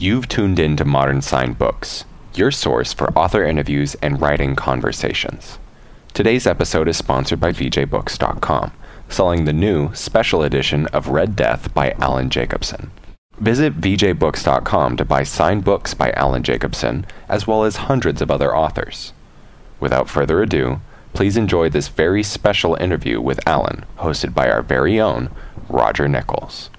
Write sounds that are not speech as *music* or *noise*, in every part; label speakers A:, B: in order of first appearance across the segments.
A: You've tuned in to Modern Signed Books, your source for author interviews and writing conversations. Today's episode is sponsored by VJBooks.com, selling the new special edition of Red Death by Alan Jacobson. Visit VJBooks.com to buy signed books by Alan Jacobson, as well as hundreds of other authors. Without further ado, please enjoy this very special interview with Alan, hosted by our very own Roger Nichols.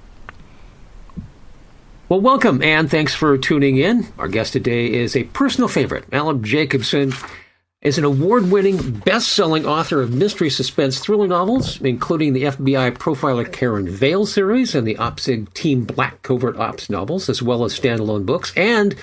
B: Well, welcome and thanks for tuning in. Our guest today is a personal favorite. Alan Jacobson is an award winning, best selling author of mystery suspense thriller novels, including the FBI profiler Karen Vail series and the OPSIG Team Black covert ops novels, as well as standalone books. And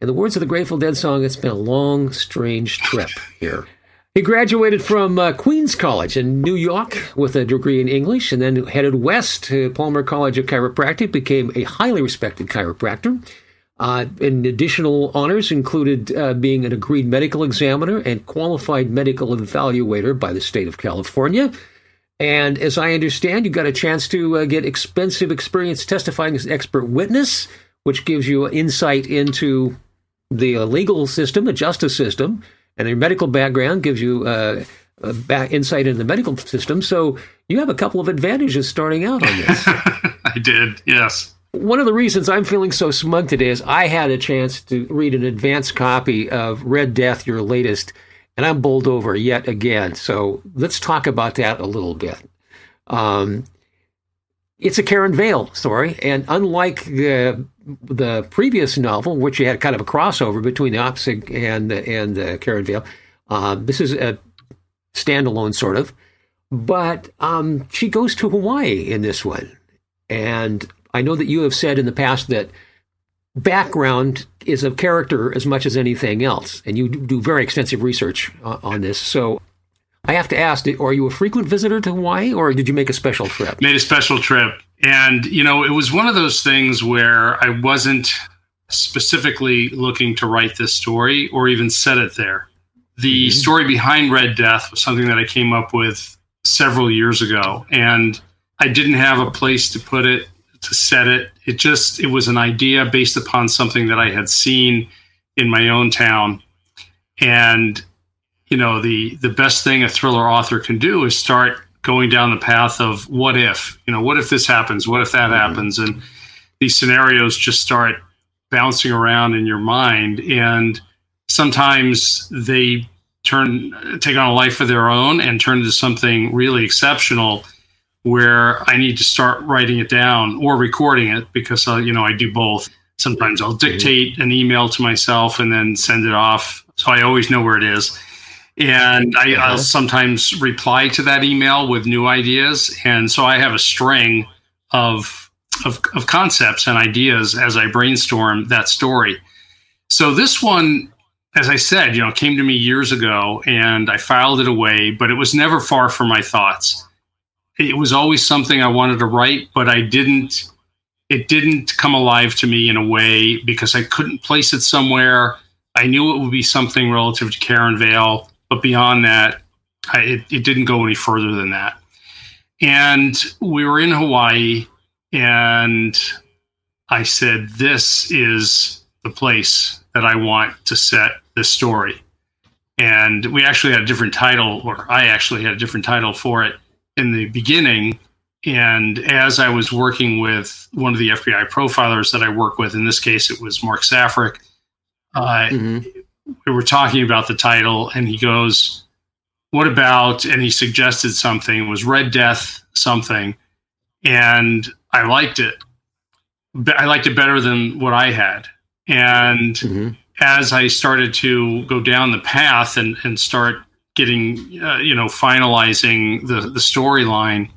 B: in the words of the Grateful Dead song, it's been a long, strange trip here. He graduated from uh, Queens College in New York with a degree in English and then headed west to Palmer College of Chiropractic, became a highly respected chiropractor. Uh, and additional honors included uh, being an agreed medical examiner and qualified medical evaluator by the state of California. And as I understand, you got a chance to uh, get expensive experience testifying as an expert witness, which gives you insight into the uh, legal system, the justice system, and your medical background gives you uh, back insight into the medical system. So you have a couple of advantages starting out on this. *laughs*
C: I did, yes.
B: One of the reasons I'm feeling so smug today is I had a chance to read an advanced copy of Red Death, your latest, and I'm bowled over yet again. So let's talk about that a little bit. Um, it's a Karen Vail story, and unlike the the previous novel, which had kind of a crossover between the OPSIG and and uh, Karen Vail, uh, this is a standalone sort of. But um, she goes to Hawaii in this one, and I know that you have said in the past that background is a character as much as anything else, and you do very extensive research uh, on this. So I have to ask: Are you a frequent visitor to Hawaii, or did you make a special trip?
C: Made a special trip, and you know, it was one of those things where I wasn't specifically looking to write this story or even set it there. The mm-hmm. story behind Red Death was something that I came up with several years ago, and I didn't have a place to put it, to set it. It just it was an idea based upon something that I had seen in my own town, and you know the the best thing a thriller author can do is start going down the path of what if you know what if this happens what if that mm-hmm. happens and these scenarios just start bouncing around in your mind and sometimes they turn take on a life of their own and turn into something really exceptional where I need to start writing it down or recording it because uh, you know I do both. Sometimes I'll mm-hmm. dictate an email to myself and then send it off, so I always know where it is and I, uh-huh. sometimes reply to that email with new ideas. And so I have a string of, of, of concepts and ideas as I brainstorm that story. So this one, as I said, you know, came to me years ago, and I filed it away, but it was never far from my thoughts. It was always something I wanted to write, but I didn't. It didn't come alive to me in a way because I couldn't place it somewhere. I knew it would be something relative to Karen Vail but beyond that, I, it, it didn't go any further than that. And we were in Hawaii, and I said, This is the place that I want to set this story. And we actually had a different title, or I actually had a different title for it in the beginning. And as I was working with one of the FBI profilers that I work with, in this case, it was Mark Safarik, uh, mm-hmm we were talking about the title, and he goes, "What about?" And he suggested something. It was Red Death something, and I liked it. I liked it better than what I had. And mm-hmm. as I started to go down the path and and start getting, uh, you know, finalizing the the storyline,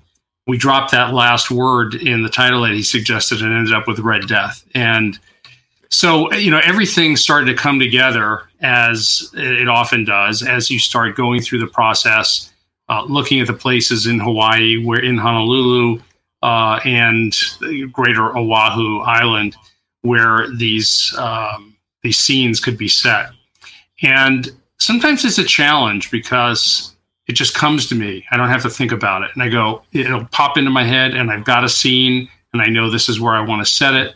C: we dropped that last word in the title that he suggested and ended up with Red Death. And so, you know, everything started to come together as it often does as you start going through the process, uh, looking at the places in Hawaii, where in Honolulu uh, and greater Oahu Island, where these um, these scenes could be set. And sometimes it's a challenge because it just comes to me. I don't have to think about it. And I go, it'll pop into my head, and I've got a scene, and I know this is where I want to set it.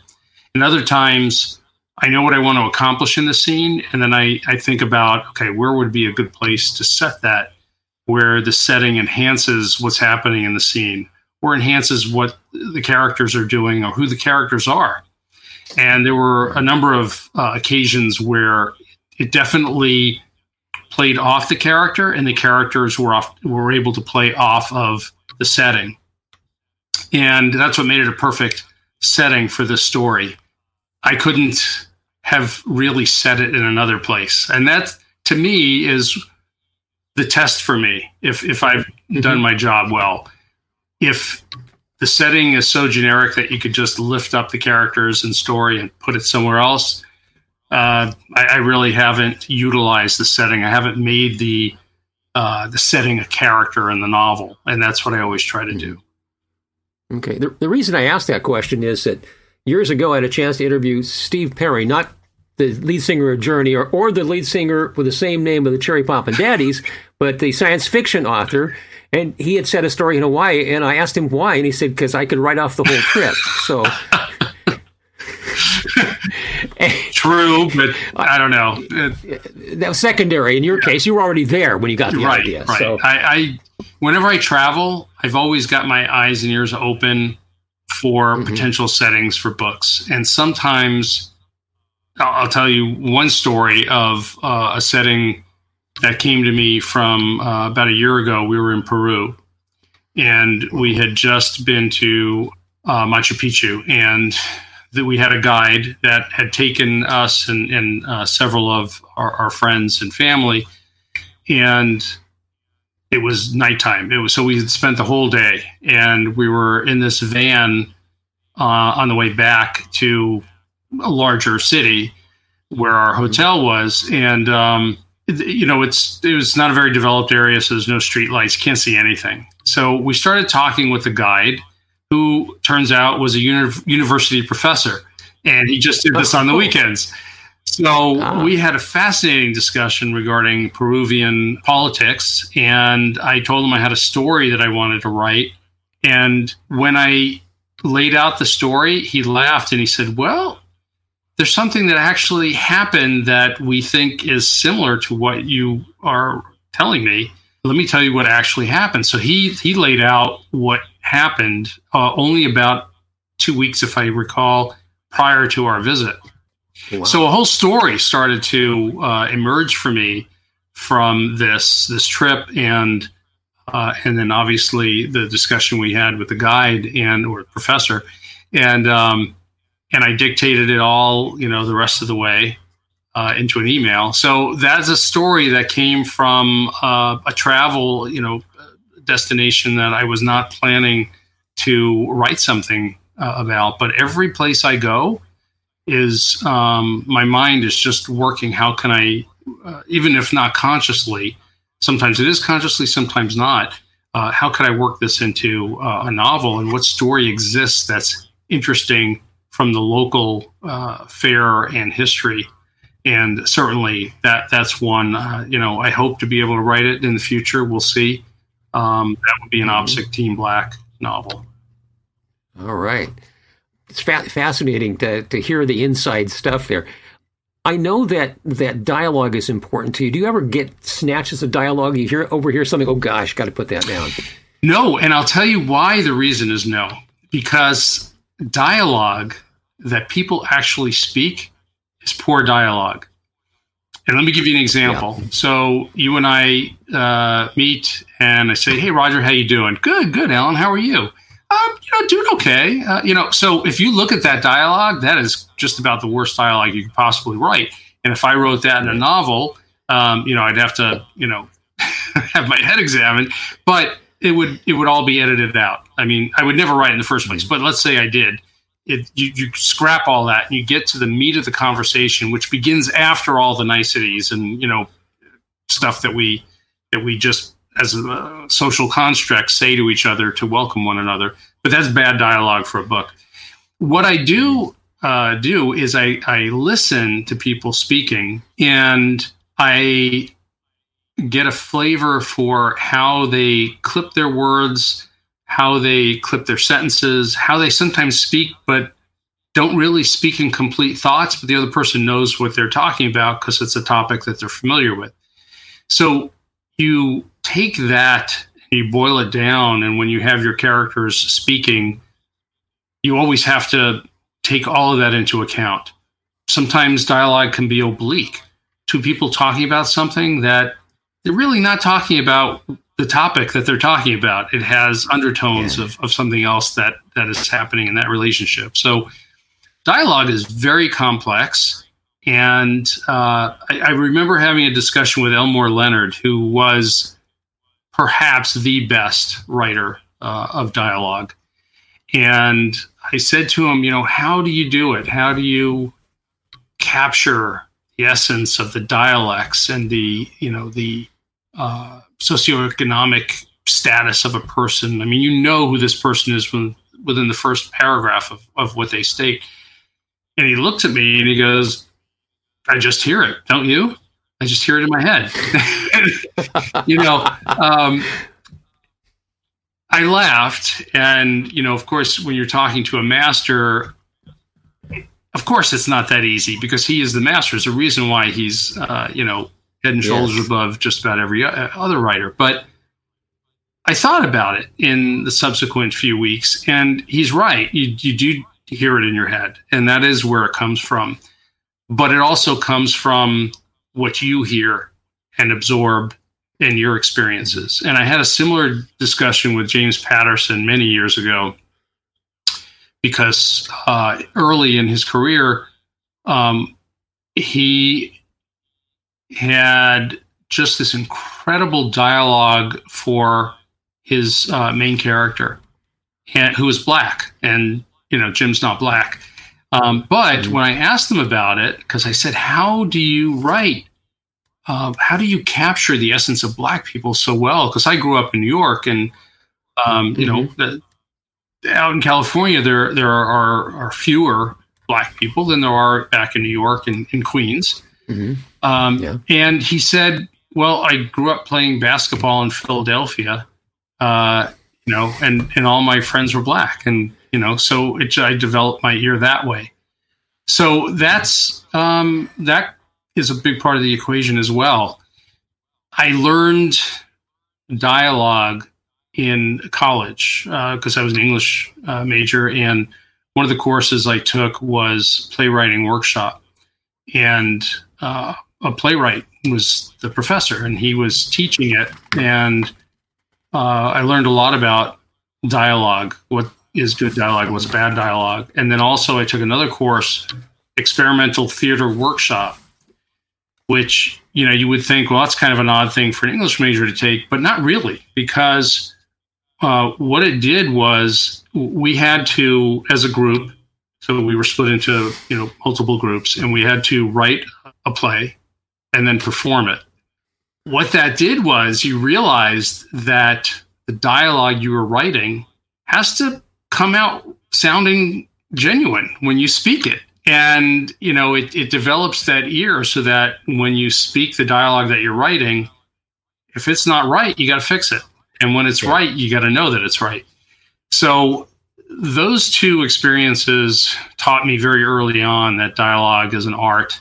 C: And other times, I know what I want to accomplish in the scene, and then I, I think about okay, where would be a good place to set that, where the setting enhances what's happening in the scene, or enhances what the characters are doing or who the characters are. And there were a number of uh, occasions where it definitely played off the character, and the characters were off were able to play off of the setting, and that's what made it a perfect setting for this story. I couldn't have really set it in another place. And that to me is the test for me if if I've mm-hmm. done my job well. If the setting is so generic that you could just lift up the characters and story and put it somewhere else, uh, I, I, really haven't utilized the setting. I haven't made the uh, the setting a character in the novel, and that's what I always try to do.
B: Okay. The, the reason I asked that question is that years ago, I had a chance to interview Steve Perry, not the lead singer of Journey or, or the lead singer with the same name of the Cherry Poppin' Daddies, *laughs* but the science fiction author. And he had said a story in Hawaii, and I asked him why, and he said, because I could write off the whole trip. So. *laughs*
C: True, but I don't know.
B: Uh, that was secondary. In your yeah. case, you were already there when you got the
C: right,
B: idea.
C: Right. So. I, I, whenever I travel, I've always got my eyes and ears open for mm-hmm. potential settings for books. And sometimes I'll, I'll tell you one story of uh, a setting that came to me from uh, about a year ago. We were in Peru and we had just been to uh, Machu Picchu and that we had a guide that had taken us and, and uh, several of our, our, friends and family and it was nighttime. It was so we had spent the whole day, and we were in this van uh, on the way back to a larger city where our hotel was, and um, you know it's it was not a very developed area, so there's no street lights, can't see anything. So we started talking with the guide, who turns out was a uni- university professor, and he just did this on the weekends. So ah. we had a fascinating discussion regarding Peruvian politics, and I told him I had a story that I wanted to write. And when I laid out the story, he laughed and he said, "Well, there's something that actually happened that we think is similar to what you are telling me. Let me tell you what actually happened." So he he laid out what happened uh, only about two weeks, if I recall, prior to our visit. Wow. So a whole story started to uh, emerge for me from this this trip, and uh, and then obviously the discussion we had with the guide and or professor, and um, and I dictated it all, you know, the rest of the way uh, into an email. So that's a story that came from uh, a travel, you know, destination that I was not planning to write something uh, about. But every place I go, is um, my mind is just working. How can I, uh, even if not consciously, sometimes it is consciously, sometimes not. Uh, how could I work this into uh, a novel, and what story exists that's interesting from the local uh, fare and history? And certainly, that that's one. Uh, you know, I hope to be able to write it in the future. We'll see. Um, that would be an mm-hmm. OPSIG Team Black novel.
B: All right it's fa- fascinating to, to hear the inside stuff there. I know that that dialogue is important to you. Do you ever get snatches of dialogue? You hear overhear something, oh gosh, got to put that down.
C: No, and I'll tell you why the reason is no. Because dialogue that people actually speak is poor dialogue. And let me give you an example. Yeah. So you and I uh, meet, and I say, "Hey, Roger, how you doing? Good, good, Alan. How are you? Um, you know, doing okay. Uh, you know, so if you look at that dialogue, that is just about the worst dialogue you could possibly write. And if I wrote that in a novel, um, you know, I'd have to, you know, *laughs* have my head examined, but it would it would all be edited out. I mean, I would never write in the first place, but let's say I did. It, you, you scrap all that and you get to the meat of the conversation, which begins after all the niceties and you know stuff that we that we just as a social construct say to each other to welcome one another. But that's bad dialogue for a book. What I do uh, do is I, I listen to people speaking and I get a flavor for how they clip their words, how they clip their sentences, how they sometimes speak, but don't really speak in complete thoughts, but the other person knows what they're talking about because it's a topic that they're familiar with. So you take that you boil it down, and when you have your characters speaking, you always have to take all of that into account. Sometimes dialogue can be oblique. Two people talking about something that they're really not talking about the topic that they're talking about. It has undertones yeah. of, of something else that that is happening in that relationship. So dialogue is very complex. And uh, I, I, remember having a discussion with Elmore Leonard, who was perhaps the best writer uh, of dialogue. And I said to him, you know, how do you do it? How do you capture the essence of the dialects and the, you know, the uh, socioeconomic status of a person? I mean, you know who this person is when, within the first paragraph of, of what they state. And he looks at me and he goes, I just hear it, don't you? I just hear it in my head. *laughs* you know, um, I laughed. And, you know, of course, when you're talking to a master, of course, it's not that easy because he is the master. There's a reason why he's, uh, you know, head and shoulders yes. above just about every uh, other writer. But I thought about it in the subsequent few weeks, and he's right. You, you do hear it in your head. And that is where it comes from. But it also comes from what you hear and absorb in your experiences. And I had a similar discussion with James Patterson many years ago because uh, early in his career, um, he had just this incredible dialogue for his uh, main character, and, who was black. And you know, Jim's not black. Um, but mm-hmm. when I asked them about it, because I said, "How do you write? Uh, how do you capture the essence of black people so well?" Because I grew up in New York, and um, you mm-hmm. know, the, out in California, there there are, are, fewer black people than there are back in New York and in Queens. Mm-hmm. Um, yeah. And he said, "Well, I grew up playing basketball in Philadelphia, uh, you know, and and all my friends were black, and you know so it, i developed my ear that way. So that's um, that is a big part of the equation as well. I learned dialogue in college because uh, i was an english uh, major and one of the courses i took was playwriting workshop. And uh, a playwright was the professor and he was teaching it. And uh, i learned a lot about dialogue what is good dialogue, what's bad dialogue. And then also, I took another course, experimental theater workshop, which you know you would think, well, that's kind of an odd thing for an English major to take, but not really, because uh, what it did was we had to, as a group, so we were split into you know multiple groups, and we had to write a play and then perform it. What that did was you realized that the dialogue you were writing has to come out sounding genuine when you speak it. And, you know, it, it develops that ear so that when you speak the dialogue that you're writing, if it's not right, you got to fix it. And when it's yeah. right, you got to know that it's right. So those two experiences taught me very early on that dialogue is an art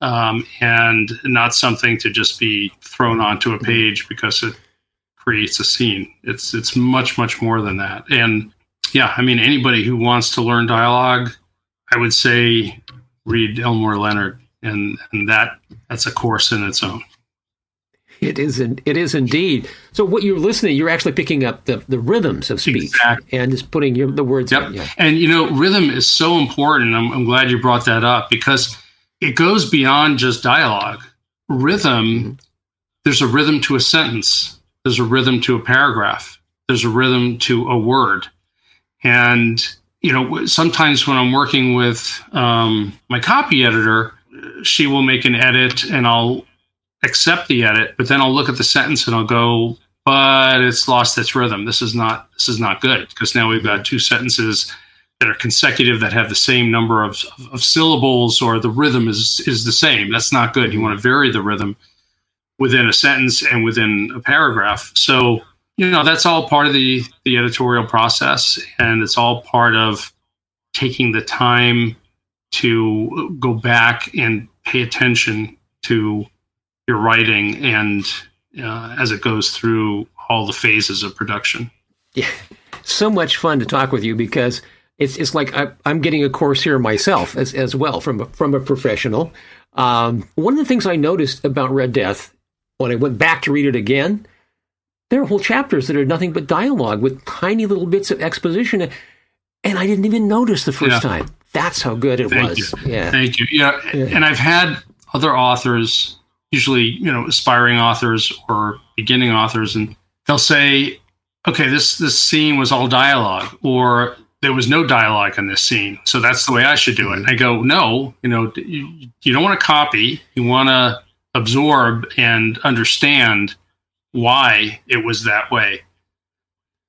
C: um, and not something to just be thrown onto a page because it creates a scene. It's it's much much more than that. And yeah, I mean, anybody who wants to learn dialogue, I would say read Elmore Leonard, and and that that's a course in its own.
B: It is, in, it is indeed. So, what you're listening, you're actually picking up the, the rhythms of speech exactly. and just putting your, the words.
C: Yep. In, yeah. And you know, rhythm is so important. I'm, I'm glad you brought that up because it goes beyond just dialogue. Rhythm, mm-hmm. there's a rhythm to a sentence. There's a rhythm to a paragraph. There's a rhythm to a word. And you know, sometimes when I'm working with um, my copy editor, she will make an edit, and I'll accept the edit, but then I'll look at the sentence and I'll go, but it's lost its rhythm. This is not this is not good because now we've got two sentences that are consecutive that have the same number of, of syllables or the rhythm is is the same. That's not good. You want to vary the rhythm within a sentence and within a paragraph. So you know that's all part of the the editorial process and it's all part of taking the time to go back and pay attention to your writing and uh, as it goes through all the phases of production.
B: Yeah, so much fun to talk with you because it's it's like I, am getting a course here myself as as well from from a professional. Um, one of the things I noticed about Red Death when I went back to read it again, there are whole chapters that are nothing but dialogue with tiny little bits of exposition, and I didn't even notice the first yeah. time. That's how good it
C: Thank
B: was.
C: You. Yeah. Thank you. Yeah. yeah. And I've had other authors, usually, you know, aspiring authors or beginning authors, and they'll say, okay, this, this scene was all dialogue, or there was no dialogue in this scene. So that's the way I should do it. And I go, no, you know, you, you don't want to copy. You want to absorb and understand why it was that way.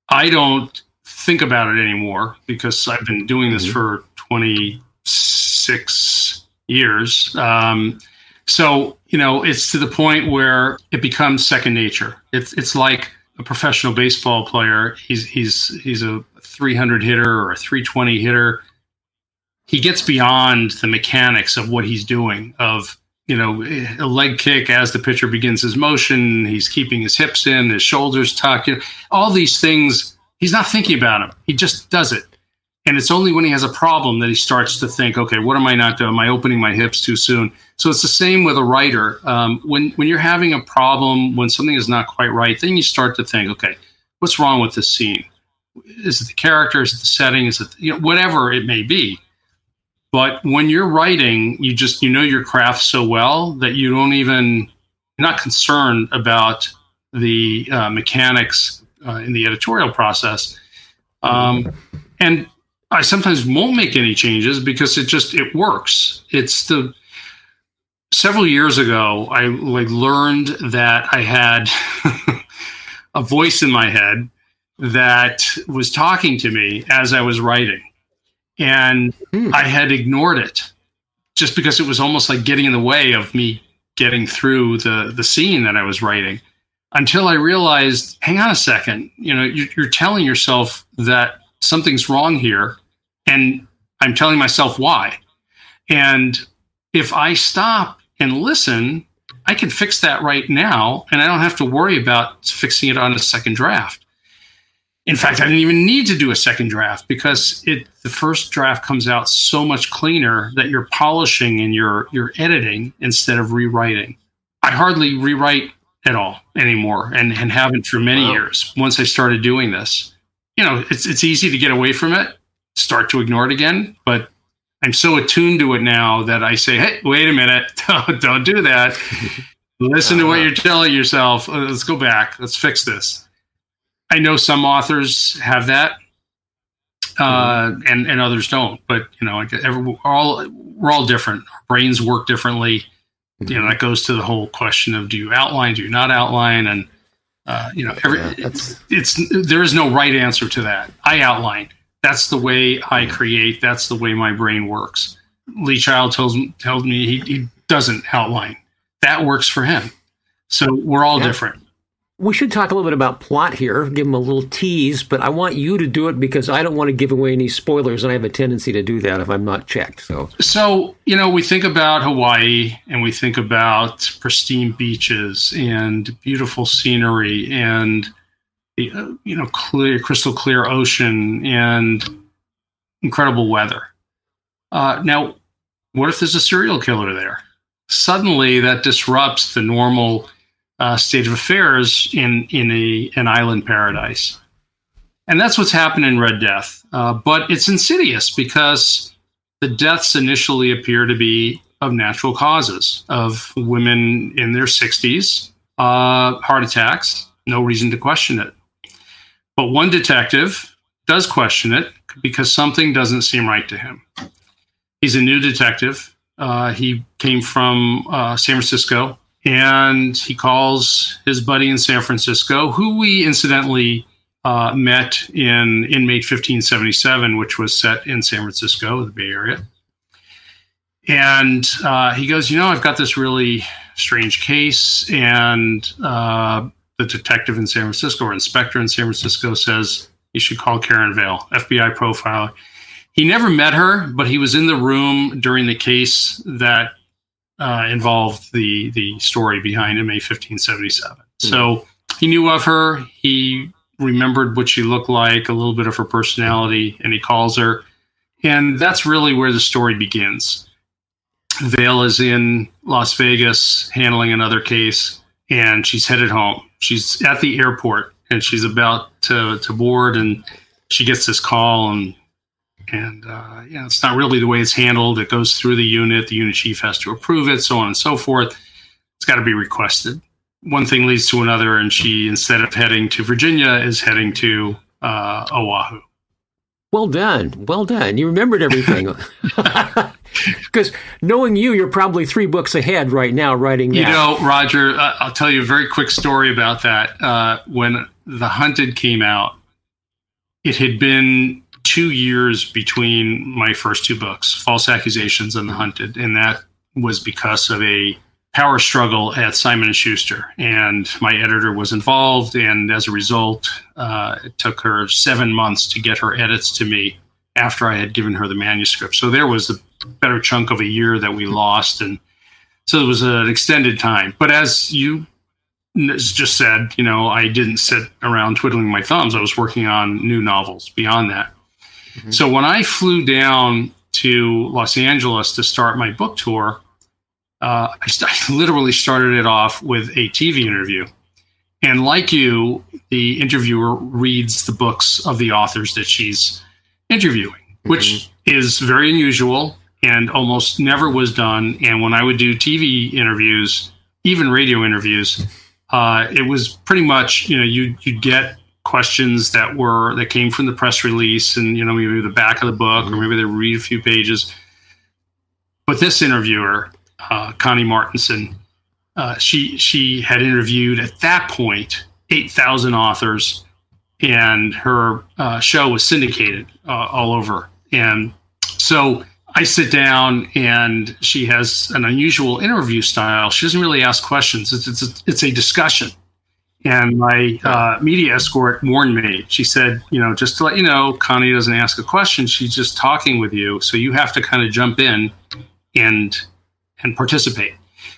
C: I don't think about it anymore because I've been doing this mm-hmm. for 26 years. Um, so, you know, it's to the point where it becomes second nature. It's, it's like a professional baseball player. He's, he's, he's a 300 hitter or a 320 hitter. He gets beyond the mechanics of what he's doing, of, you know, a leg kick as the pitcher begins his motion. He's keeping his hips in, his shoulders tucked. You know, all these things, he's not thinking about them. He just does it. And it's only when he has a problem that he starts to think, okay, what am I not doing? Am I opening my hips too soon? So it's the same with a writer. Um, when when you're having a problem, when something is not quite right, then you start to think, okay, what's wrong with this scene? Is it the character? Is it the setting? Is it you know whatever it may be? But when you're writing, you just you know your craft so well that you don't even you're not concerned about the uh, mechanics uh, in the editorial process. Um, and I sometimes won't make any changes because it just it works. It's the several years ago I like learned that I had *laughs* a voice in my head that was talking to me as I was writing. And hmm. I had ignored it just because it was almost like getting in the way of me getting through the the scene that I was writing until I realized, hang on a second, you know, you're, you're telling yourself that something's wrong here. And I'm telling myself why. And if I stop and listen, I can fix that right now. And I don't have to worry about fixing it on a second draft. In fact, I didn't even need to do a second draft because it the first draft comes out so much cleaner that you're polishing and you're you're editing instead of rewriting. I hardly rewrite at all anymore and, and haven't for many wow. years once I started doing this you know, it's it's easy to get away from it, start to ignore it again. But I'm so attuned to it now that I say, hey, wait a minute, *laughs* don't, don't do that. *laughs* Listen to what you're telling yourself. Uh, let's go back. Let's fix this. I know some authors have that, uh, mm-hmm. and and others don't. But you know, every, we're all we're all different. Our brains work differently. Mm-hmm. You know, that goes to the whole question of do you outline, do you not outline, and uh, you know, every, yeah, it's, it's there is no right answer to that. I outline. That's the way I create. That's the way my brain works. Lee Child tells tells me he, he doesn't outline. That works for him. So we're all yeah. different.
B: We should talk a little bit about plot here, give them a little tease, but I want you to do it because I don't want to give away any spoilers, and I have a tendency to do that if I'm not checked. So,
C: so you know, we think about Hawaii and we think about pristine beaches and beautiful scenery and uh, you know, clear, crystal clear ocean and incredible weather. Uh, now, what if there's a serial killer there? Suddenly, that disrupts the normal uh, state of affairs in in a an island paradise, and that's what's happened in Red Death. Uh, but it's insidious because the deaths initially appear to be of natural causes of women in their 60s, uh, heart attacks. No reason to question it. But one detective does question it because something doesn't seem right to him. He's a new detective. Uh, he came from uh, San Francisco and he calls his buddy in San Francisco, who we incidentally uh, met in Inmate 1577, which was set in San Francisco, the Bay Area. And uh, he goes, You know, I've got this really strange case. And uh, the detective in San Francisco or inspector in San Francisco says, You should call Karen Vail, FBI profiler. he never met her, but he was in the room during the case that uh, involved the the story behind Inmate 1577. Mm-hmm. So he knew of her. He remembered what she looked like, a little bit of her personality, and he calls her. And that's really where the story begins. Vail is in Las Vegas handling another case, and she's headed home. She's at the airport and she's about to, to board, and she gets this call, and and uh, yeah, it's not really the way it's handled. It goes through the unit. The unit chief has to approve it, so on and so forth. It's got to be requested. One thing leads to another, and she, instead of heading to Virginia, is heading to uh, Oahu.
B: Well done. Well done. You remembered everything. *laughs* *laughs* Because knowing you, you're probably three books ahead right now writing that.
C: You know, Roger, uh, I'll tell you a very quick story about that. Uh, when The Hunted came out, it had been two years between my first two books, False Accusations and The Hunted, and that was because of a power struggle at Simon and Schuster, and my editor was involved, and as a result, uh, it took her seven months to get her edits to me after I had given her the manuscript. So there was a better chunk of a year that we lost, and so it was an extended time. But as you just said, you know, I didn't sit around twiddling my thumbs. I was working on new novels beyond that. Mm-hmm. So when I flew down to Los Angeles to start my book tour, uh, I, st- *laughs* I literally started it off with a TV interview. And like you, the interviewer reads the books of the authors that she's interviewing, mm-hmm. which is very unusual and almost never was done. And when I would do TV interviews, even radio interviews, uh, it was pretty much you know you you'd get questions that were that came from the press release and you know maybe the back of the book mm-hmm. or maybe they read a few pages. But this interviewer, uh, Connie Martinson, uh, she she had interviewed at that point eight thousand authors, and her uh, show was syndicated uh, all over. And so I sit down and she has an unusual interview style. She doesn't really ask questions. It's it's a, it's a discussion. And my uh, media escort warned me. She said, you know, just to let you know, Connie doesn't ask a question. She's just talking with you, so you have to kind of jump in and and participate.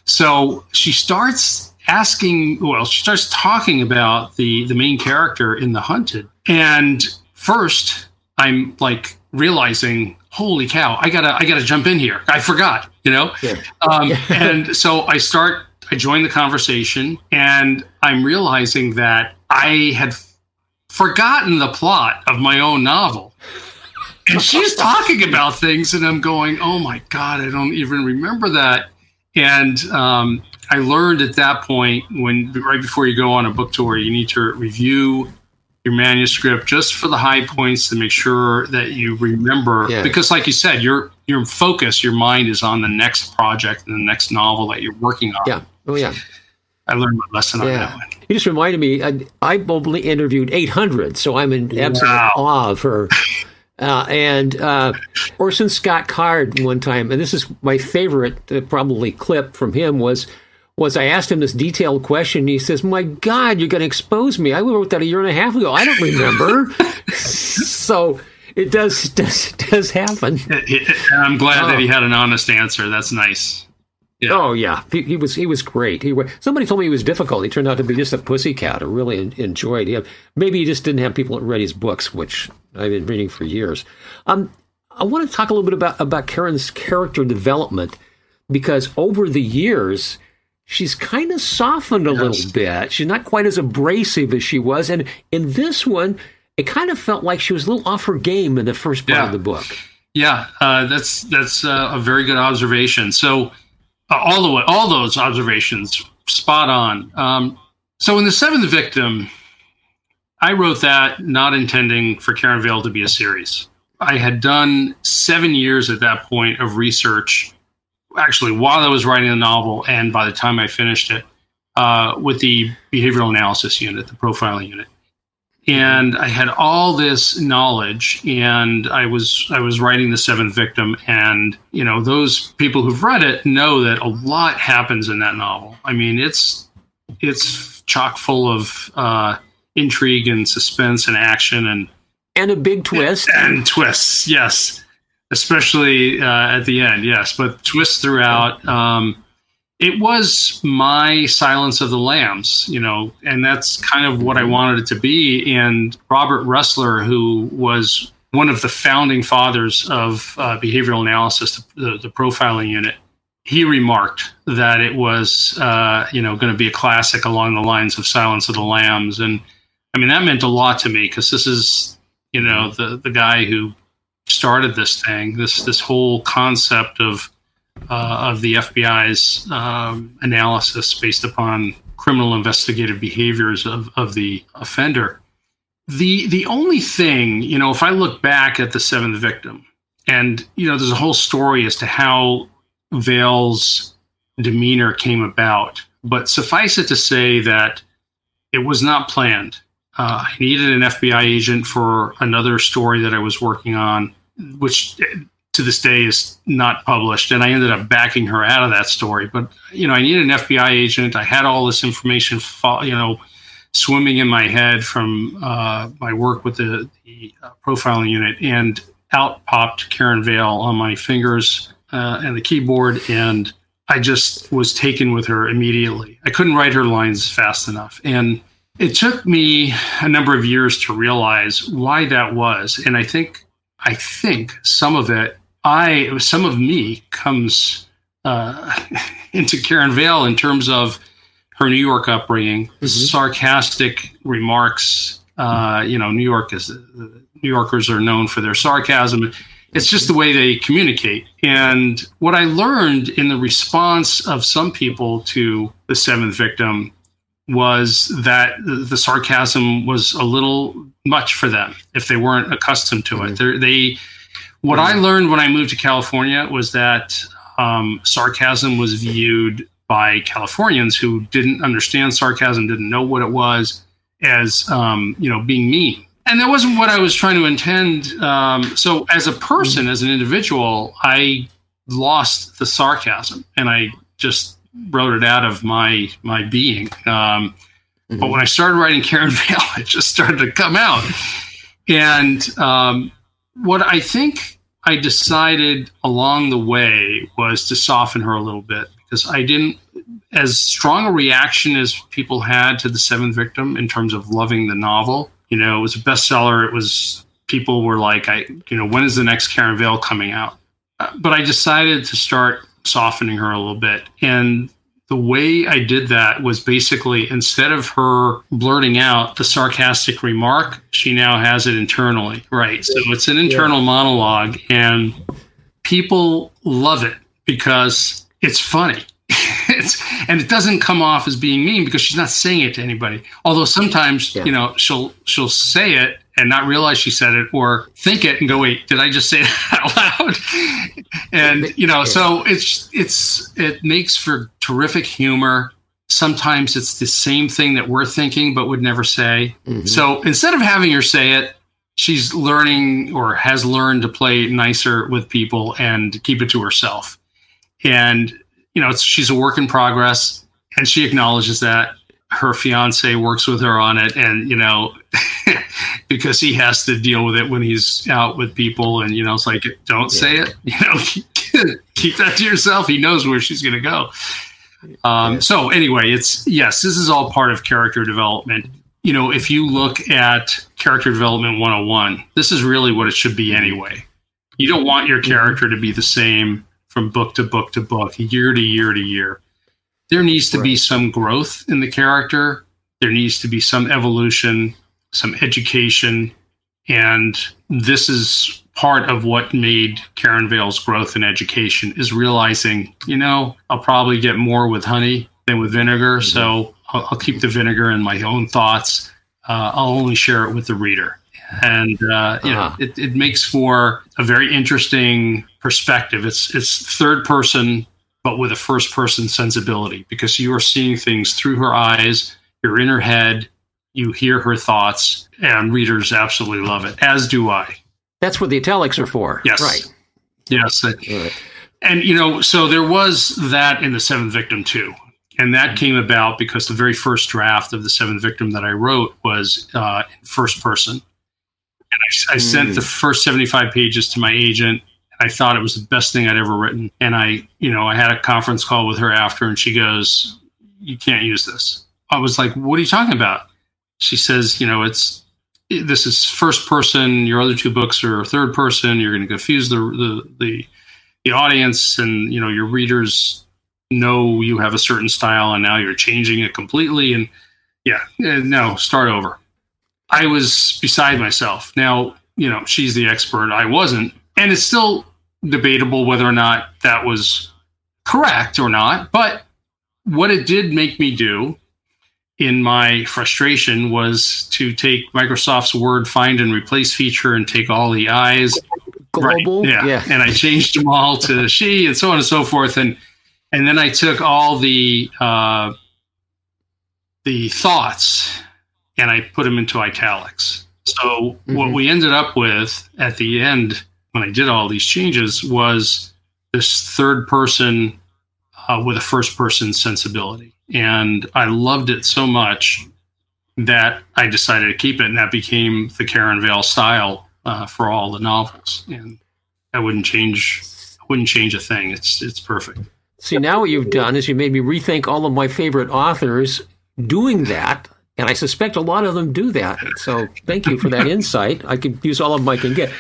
C: So she starts asking. Well, she starts talking about the the main character in The Hunted. And first, I'm like realizing holy cow i gotta i gotta jump in here i forgot you know yeah. Um, *laughs* and so i start i join the conversation and i'm realizing that i had forgotten the plot of my own novel. And she's talking about things and i'm going oh my god i don't even remember that. And um, i learned at that point when right before you go on a book tour you need to review your manuscript just for the high points to make sure that you remember. Yeah. because like you said your your focus your mind is on the next project and the next novel that you're working on.
B: Yeah oh yeah
C: i learned my lesson yeah. on that one
B: you just reminded me I, I only interviewed 800 so i'm in absolute wow. awe of her *laughs* uh, and uh, orson scott card one time and this is my favorite uh, probably clip from him was was I asked him this detailed question. he says, "My God, you're going to expose me. I wrote that a year and a half ago. I don't remember." *laughs* so it does does does happen.
C: I'm glad oh. that he oh. had an honest answer. That's nice.
B: Yeah. Oh yeah, he, he, was he was great. He somebody told me he was difficult. He turned out to be just a pussycat. I really enjoyed him. Maybe he just didn't have people that read his books, which I've been reading for years. Um, I want to talk a little bit about about Karen's character development because over the years she's kind of softened a yes. little bit. She's not quite as abrasive as she was. And in this one, it kind of felt like she was a little off her game in the first part yeah. of the book.
C: Yeah, uh, that's that's uh, a very good observation. So all the way, all those observations, spot on. Um, so in the seventh victim, I wrote that not intending for Karen Vail to be a series. I had done seven years at that point of research actually while I was writing the novel and by the time I finished it uh, with the behavioral analysis unit, the profiling unit. And I had all this knowledge, and I was I was writing the seventh victim, and you know those people who've read it know that a lot happens in that novel. I mean, it's it's chock full of uh, intrigue and suspense and action and
B: and a big twist
C: and, and twists. Yes, especially uh, at the end. Yes, but twists throughout. Um, it was my Silence of the Lambs, you know, and that's kind of what I wanted it to be. And Robert Ressler, who was one of the founding fathers of uh, behavioral analysis, the, the, profiling unit, he remarked that it was, uh, you know, going to be a classic along the lines of Silence of the Lambs, and I mean that meant a lot to me because this is, you know, the the guy who started this thing, this this whole concept of uh, of the FBI's um, analysis based upon criminal investigative behaviors of, of the offender. The the only thing, you know, if I look back at the seventh victim, and you know, there's a whole story as to how Vail's demeanor came about, but suffice it to say that it was not planned. Uh, I needed an FBI agent for another story that I was working on, which to this day is not published. And I ended up backing her out of that story. But, you know, I needed an FBI agent. I had all this information, you know, swimming in my head from uh, my work with the, the uh, profiling unit. And out popped Karen Vail on my fingers uh, and the keyboard. And I just was taken with her immediately. I couldn't write her lines fast enough. And it took me a number of years to realize why that was. And I think I think some of it I some of me comes uh, *laughs* into Karen Vail in terms of her New York upbringing, mm-hmm. sarcastic remarks. Uh, you know, New York is New Yorkers are known for their sarcasm. It's just the way they communicate. And what I learned in the response of some people to the seventh victim was that the sarcasm was a little much for them if they weren't accustomed to it. Mm-hmm. They what I learned when I moved to California was that um, sarcasm was viewed by Californians who didn't understand sarcasm, didn't know what it was, as um, you know being mean. And that wasn't what I was trying to intend. Um, so, as a person, as an individual, I lost the sarcasm, and I just wrote it out of my my being. Um, mm-hmm. But when I started writing Karen Vail, *laughs* it just started to come out. And um, what I think I decided along the way was to soften her a little bit because I didn't, as strong a reaction as people had to the seventh victim in terms of loving the novel. You know, it was a bestseller. It was people were like, I, you know, when is the next Karen Vail coming out? Uh, but I decided to start softening her a little bit, and the way I did that was basically instead of her blurting out the sarcastic remark, she now has it internally. Right. So it's an internal yeah. monologue, and people love it because it's funny. *laughs* it's, and it doesn't come off as being mean because she's not saying it to anybody. Although sometimes, yeah. you know, she'll she'll say it and not realize she said it or think it and go wait did i just say *laughs* that out loud? And you know so it's it's it makes for terrific humor. Sometimes it's the same thing that we're thinking but would never say. Mm-hmm. so instead of having her say it she's learning or has learned to play nicer with people and keep it to herself. And you know she's a work in progress and she acknowledges that her fiance works with her on it and you know *laughs* because he has to deal with it when he's out with people and you know it's like don't yeah. say it *laughs* you know *laughs* keep that to yourself he knows where she's going to go um, yeah. so anyway it's yes this is all part of character development you know if you look at character development 101 this is really what it should be anyway you don't want your mm-hmm. character to be the same from book to book to book year to year to year there needs to right. be some growth in the character. There needs to be some evolution, some education. And this is part of what made Karen Vail's growth in education is realizing, you know, I'll probably get more with honey than with vinegar. Mm-hmm. So I'll, I'll, keep the vinegar in my own thoughts. Uh, I'll only share it with the reader. And uh, you uh-huh. know, it, it makes for a very interesting perspective. It's it's third person but with a first person sensibility because you are seeing things through her eyes, you're in her head, you hear her thoughts, and readers absolutely love it, as do I.
B: That's what the italics are for.
C: Yes.
B: Right.
C: Yes. Right. And, you know, so there was that in The Seventh Victim, too. And that came about because the very first draft of The Seventh Victim that I wrote was uh, in first person. And I, I sent mm. the first 75 pages to my agent I thought it was the best thing I'd ever written. And I, you know, I had a conference call with her after, and she goes, "You can't use this." I was like, "What are you talking about?" She says, "You know, it's this is first person. Your other two books are third person. You're going to confuse the the the, the audience, and you know your readers know you have a certain style, and now you're changing it completely." And yeah, eh, no, start over. I was beside myself. Now, you know, she's the expert. I wasn't, and it's still debatable whether or not that was correct or not. But what it did make me do in my frustration was to take Microsoft's Word find and replace feature and take all the eyes.
B: Global,
C: right, yeah. yeah. And I changed them all to *laughs* she and so on and so forth. And and then I took all the uh, the thoughts and I put them into italics. So mm-hmm. what we ended up with at the end when I did all these changes was this third person uh, with a first person sensibility and I loved it so much that I decided to keep it, and that became the Karen Vail style uh, for all the novels. And I wouldn't change, wouldn't change a thing. It's it's perfect.
B: See, now what you've done is you made me rethink all of my favorite authors doing that. And I suspect a lot of them do that. So thank you for that insight. I could use all of them I can get.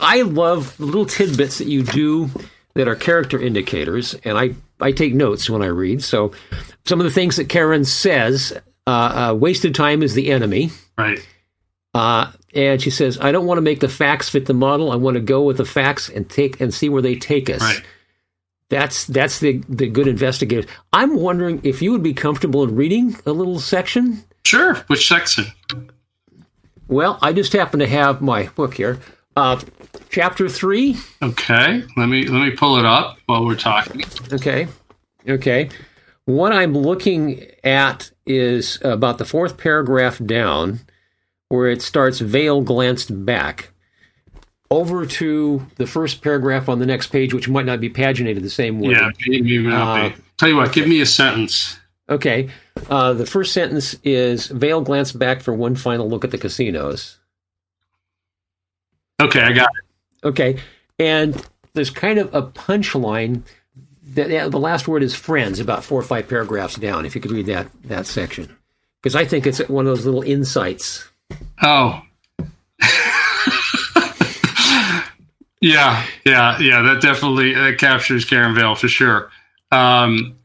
B: I love the little tidbits that you do that are character indicators, and I, I take notes when I read. So some of the things that Karen says. Uh, uh, wasted time is the enemy.
C: Right.
B: Uh, and she says, "I don't want to make the facts fit the model. I want to go with the facts and take and see where they take us."
C: Right.
B: That's that's the the good investigators. I'm wondering if you would be comfortable in reading a little section.
C: Sure. Which section?
B: Well, I just happen to have my book here. Uh, chapter three.
C: Okay. Let me let me pull it up while we're talking.
B: Okay. Okay. What I'm looking at is about the fourth paragraph down, where it starts Vail glanced back over to the first paragraph on the next page, which might not be paginated the same way.
C: Yeah, maybe uh, Tell you what, give me a sentence.
B: Okay. Uh, the first sentence is Vail glanced back for one final look at the casinos.
C: Okay, I got it.
B: Okay. And there's kind of a punchline the, the last word is friends, about four or five paragraphs down. If you could read that that section, because I think it's one of those little insights.
C: Oh, *laughs* yeah, yeah, yeah. That definitely that captures Karen Vail for sure. Um,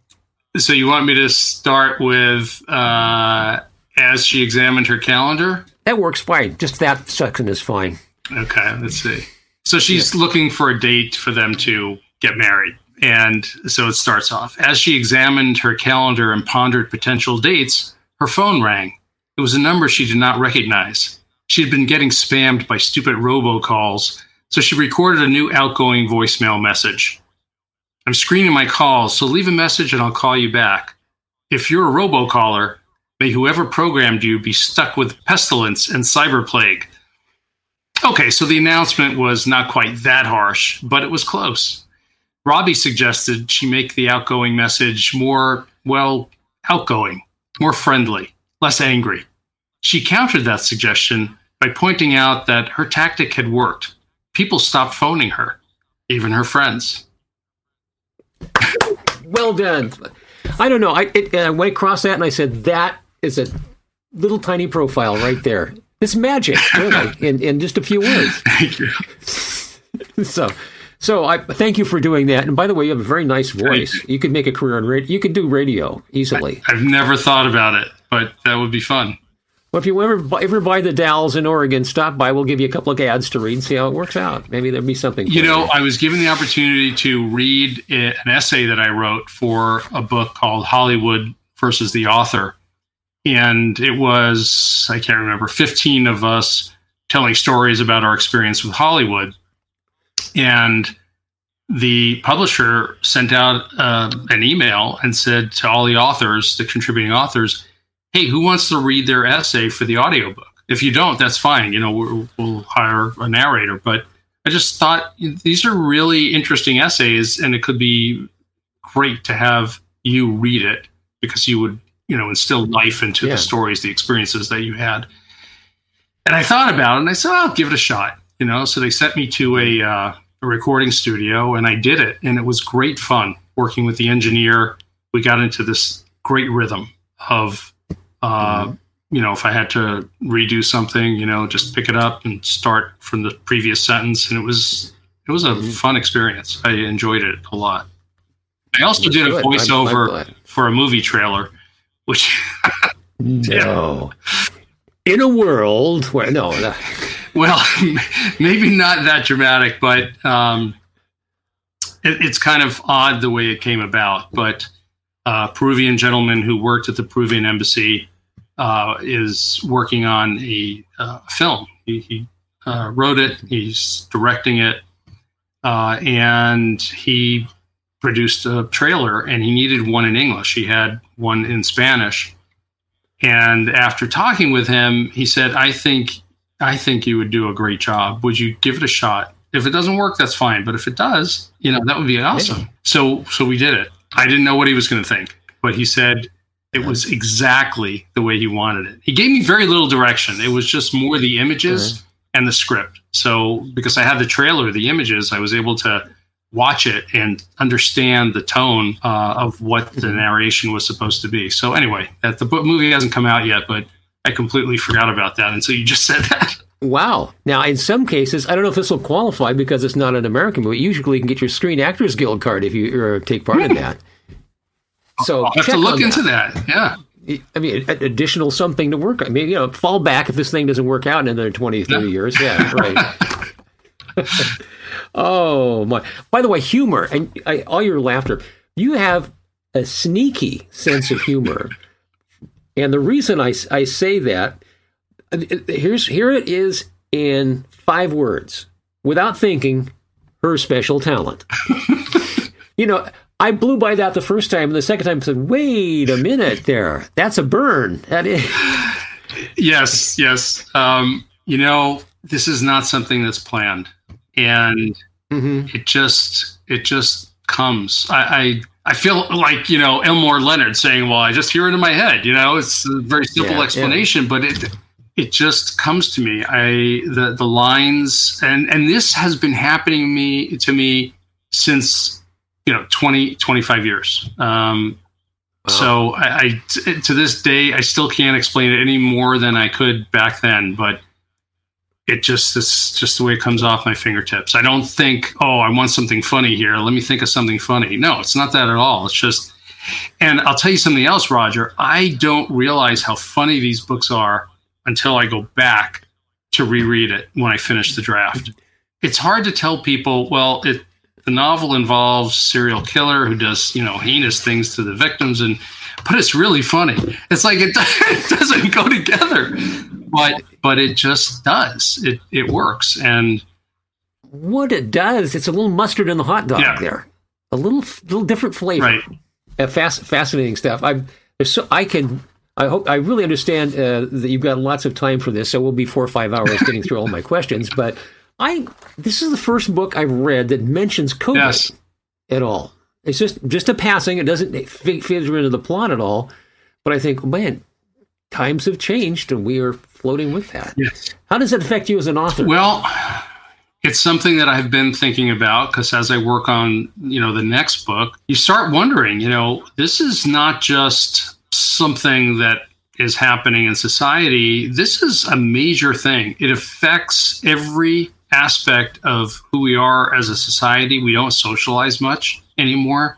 C: so you want me to start with uh, as she examined her calendar?
B: That works fine. Just that section is fine.
C: Okay, let's see. So she's yeah. looking for a date for them to get married. And so it starts off. As she examined her calendar and pondered potential dates, her phone rang. It was a number she did not recognize. She had been getting spammed by stupid robocalls, so she recorded a new outgoing voicemail message. I'm screening my calls, so leave a message and I'll call you back. If you're a robocaller, may whoever programmed you be stuck with pestilence and cyber plague. Okay, so the announcement was not quite that harsh, but it was close. Robbie suggested she make the outgoing message more, well, outgoing, more friendly, less angry. She countered that suggestion by pointing out that her tactic had worked. People stopped phoning her, even her friends.
B: well done. I don't know. I, it, I went across that and I said, that is a little tiny profile right there. It's magic, really, *laughs* in, in just a few words. *laughs*
C: Thank you. *laughs*
B: so, so I thank you for doing that. And by the way, you have a very nice voice. You. you could make a career in radio. You could do radio easily.
C: I, have never thought about it, but that would be fun.
B: Well, if you ever ever buy the Dalles in Oregon, stop by. We'll give you a couple of ads to read and see how it works out. Maybe there'll be something.
C: You know, you. I was given the opportunity to read an essay that I wrote for a book called Hollywood versus the Author, and it was I can't remember 15 of us telling stories about our experience with Hollywood and the publisher sent out uh, an email and said to all the authors, the contributing authors, hey, who wants to read their essay for the audiobook? If you don't, that's fine. You know, we'll, we'll hire a narrator. But I just thought these are really interesting essays, and it could be great to have you read it because you would, you know, instill life into yeah. the stories, the experiences that you had. And I thought about it, and I said, I'll give it a shot. You know, so they sent me to a uh, a recording studio, and I did it, and it was great fun working with the engineer. We got into this great rhythm of, uh, mm-hmm. you know, if I had to redo something, you know, just pick it up and start from the previous sentence, and it was it was a mm-hmm. fun experience. I enjoyed it a lot. I also That's did a voiceover for a movie trailer, which *laughs*
B: no, in a world where no, no.
C: well, *laughs* maybe not that dramatic, but um, it, it's kind of odd the way it came about. But uh, Peruvian gentleman who worked at the Peruvian embassy uh, is working on a uh, film. He, he uh, wrote it. He's directing it, uh, and he produced a trailer. And he needed one in English. He had one in Spanish. And after talking with him, he said, "I think I think you would do a great job. Would you give it a shot? If it doesn't work, that's fine. But if it does, you know, that would be awesome. Yeah. So, so we did it. I didn't know what he was going to think, but he said it was exactly the way he wanted it. He gave me very little direction. It was just more the images mm-hmm. and the script. So, because I had the trailer, the images, I was able to watch it and understand the tone uh, of what the mm-hmm. narration was supposed to be. So, anyway, that the book movie hasn't come out yet, but I completely forgot about that until you just *laughs* said that.
B: Wow. Now, in some cases, I don't know if this will qualify because it's not an American movie. Usually, you can get your Screen Actors Guild card if you take part in that.
C: So I'll have to look into that. that. Yeah.
B: I mean, additional something to work on. I mean, you know, fall back if this thing doesn't work out in another 20, 30 yeah. years. Yeah, right. *laughs* *laughs* oh, my. By the way, humor and I, all your laughter, you have a sneaky sense of humor. *laughs* And the reason I, I say that, here's here it is in five words, without thinking, her special talent. *laughs* you know, I blew by that the first time, and the second time I said, "Wait a minute, there, that's a burn." That is. *laughs*
C: yes, yes. Um, you know, this is not something that's planned, and mm-hmm. it just it just comes. I, I I feel like you know Elmore Leonard saying, "Well, I just hear it in my head." You know, it's a very simple yeah, explanation, yeah. but it it just comes to me. I the the lines and and this has been happening me to me since you know 20 25 years. Um, wow. So I, I to this day I still can't explain it any more than I could back then, but it just it's just the way it comes off my fingertips. I don't think, oh, I want something funny here. Let me think of something funny. No, it's not that at all. It's just, and I'll tell you something else, Roger. I don't realize how funny these books are until I go back to reread it when I finish the draft. It's hard to tell people, well, it, the novel involves serial killer who does, you know, heinous things to the victims and but it's really funny. It's like it, it *laughs* doesn't go together but but it just does. It it works, and
B: what it does, it's a little mustard in the hot dog yeah. there, a little little different flavor.
C: Right.
B: Uh, fast, fascinating stuff. I so I can. I hope I really understand uh, that you've got lots of time for this, so we'll be four or five hours getting through all my questions. *laughs* But I this is the first book I've read that mentions COVID yes. at all. It's just just a passing. It doesn't figure into the plot at all. But I think, man, times have changed, and we are floating with that.
C: Yes.
B: How does it affect you as an author?
C: Well, it's something that I've been thinking about because as I work on, you know, the next book, you start wondering, you know, this is not just something that is happening in society. This is a major thing. It affects every aspect of who we are as a society. We don't socialize much anymore.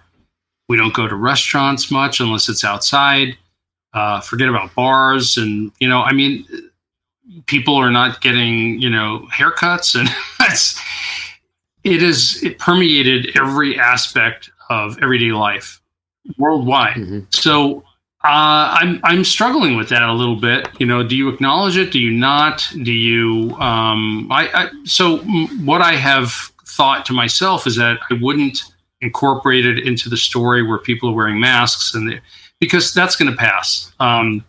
C: We don't go to restaurants much unless it's outside. Uh, forget about bars and you know, I mean, people are not getting you know haircuts and *laughs* that's it is it permeated every aspect of everyday life worldwide mm-hmm. so uh, I'm I'm struggling with that a little bit. You know, do you acknowledge it? Do you not? Do you? Um, I, I so what I have thought to myself is that I wouldn't incorporate it into the story where people are wearing masks and they, because that's going to pass. Um,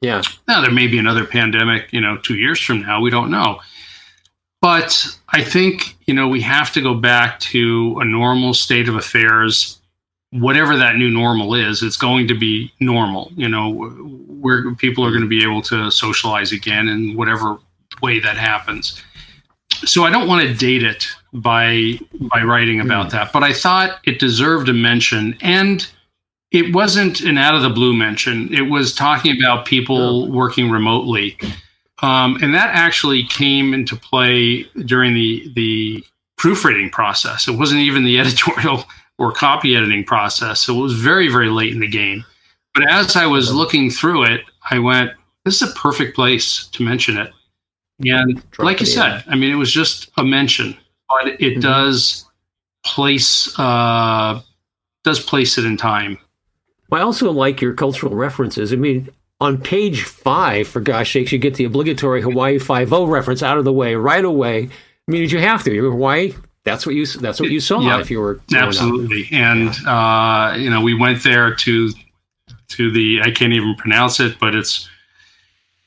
B: yeah.
C: Now there may be another pandemic, you know, two years from now. We don't know. But I think, you know, we have to go back to a normal state of affairs. Whatever that new normal is, it's going to be normal, you know, where people are going to be able to socialize again in whatever way that happens. so I don't want to date it by by writing about
B: Mm.
C: that, but I thought it deserved a mention, and it wasn't an out of the blue mention. It was talking about people working remotely, um, and that actually came into play during the the proofreading process. It wasn't even the *laughs* editorial or copy editing process. So it was very very late in the game. But as I was looking through it, I went, "This is a perfect place to mention it." And
B: Drop
C: like you said, I mean, it was just a mention, but it
B: Mhm.
C: does place uh, does place it in time.
B: I also like your cultural references. I mean, on page five, for gosh sakes, you get the obligatory Hawaii Five O reference out of the way right away. I mean, you have to. You're Hawaii. That's what you. That's what you saw
C: Yep.
B: if you were growing up.
C: Absolutely, and uh, you know, we went there to to the I can't even pronounce it, but it's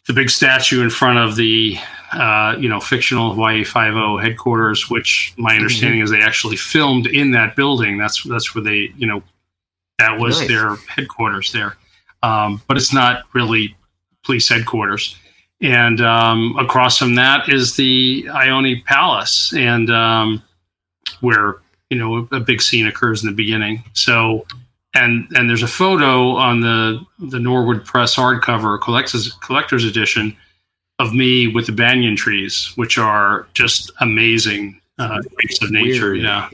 C: the big statue in front of the uh, you know fictional Hawaii Five O headquarters, which my understanding is they actually filmed in that building. That's that's where they you know that was
B: Nice.
C: their headquarters there, um, but it's not really police headquarters. And um, across from that is the Iolani Palace, and um, where you know a big scene occurs in the beginning. So, and and there's a photo on the the Norwood Press hardcover collectors collector's edition of me with the banyan trees, which are just amazing uh, of nature.
B: Weird.
C: Yeah,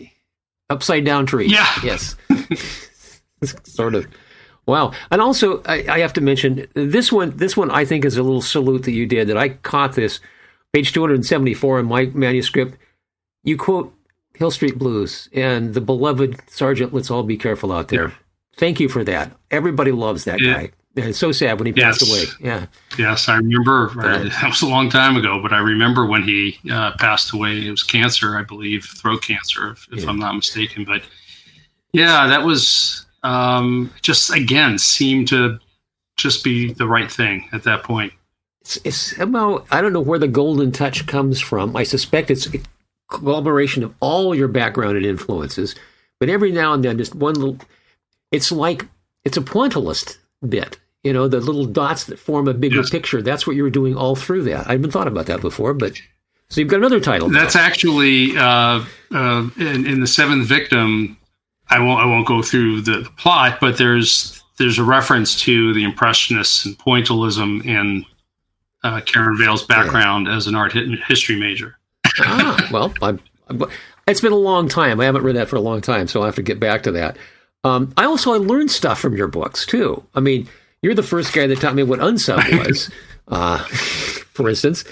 B: Upside down trees.
C: Yeah.
B: Yes. *laughs* *laughs* sort of. Wow. And also, I, I have to mention this one. This one I think is a little salute that you did. That I caught this page two hundred and seventy four in my manuscript. You quote Hill Street Blues and the beloved Sergeant. Let's all be careful out there. Thank you for that. Everybody loves that
C: Yeah.
B: guy. And it's so sad when he passed away. Yeah.
C: yes, I remember.
B: Right. *laughs*
C: That was a long time ago, but I remember when he uh, passed away. It was cancer, I believe, throat cancer, if, if
B: Yeah.
C: I'm not mistaken. But yeah, that was um, just again seemed to just be the right thing at that point.
B: It's, it's somehow I don't know where the golden touch comes from. I suspect it's a collaboration of all your background and influences, but every now and then, just one little. It's like it's a pointillist bit. You know, the little dots that form a bigger
C: Yes.
B: picture. That's what you were doing all through that. I haven't thought about that before, but so you've got another title. now.
C: That's actually uh, uh, in, in the seventh victim. I won't. I won't go through the, the plot, but there's there's a reference to the impressionists and pointillism in uh, Karen Vail's background as an art history major.
B: ah, *laughs* well, I'm, I'm- it's been a long time. I haven't read that for a long time, so I'll have to get back to that. Um, I also I learned stuff from your books too. I mean, you're the first guy that taught me what unsub *laughs* was, uh, *laughs* for instance,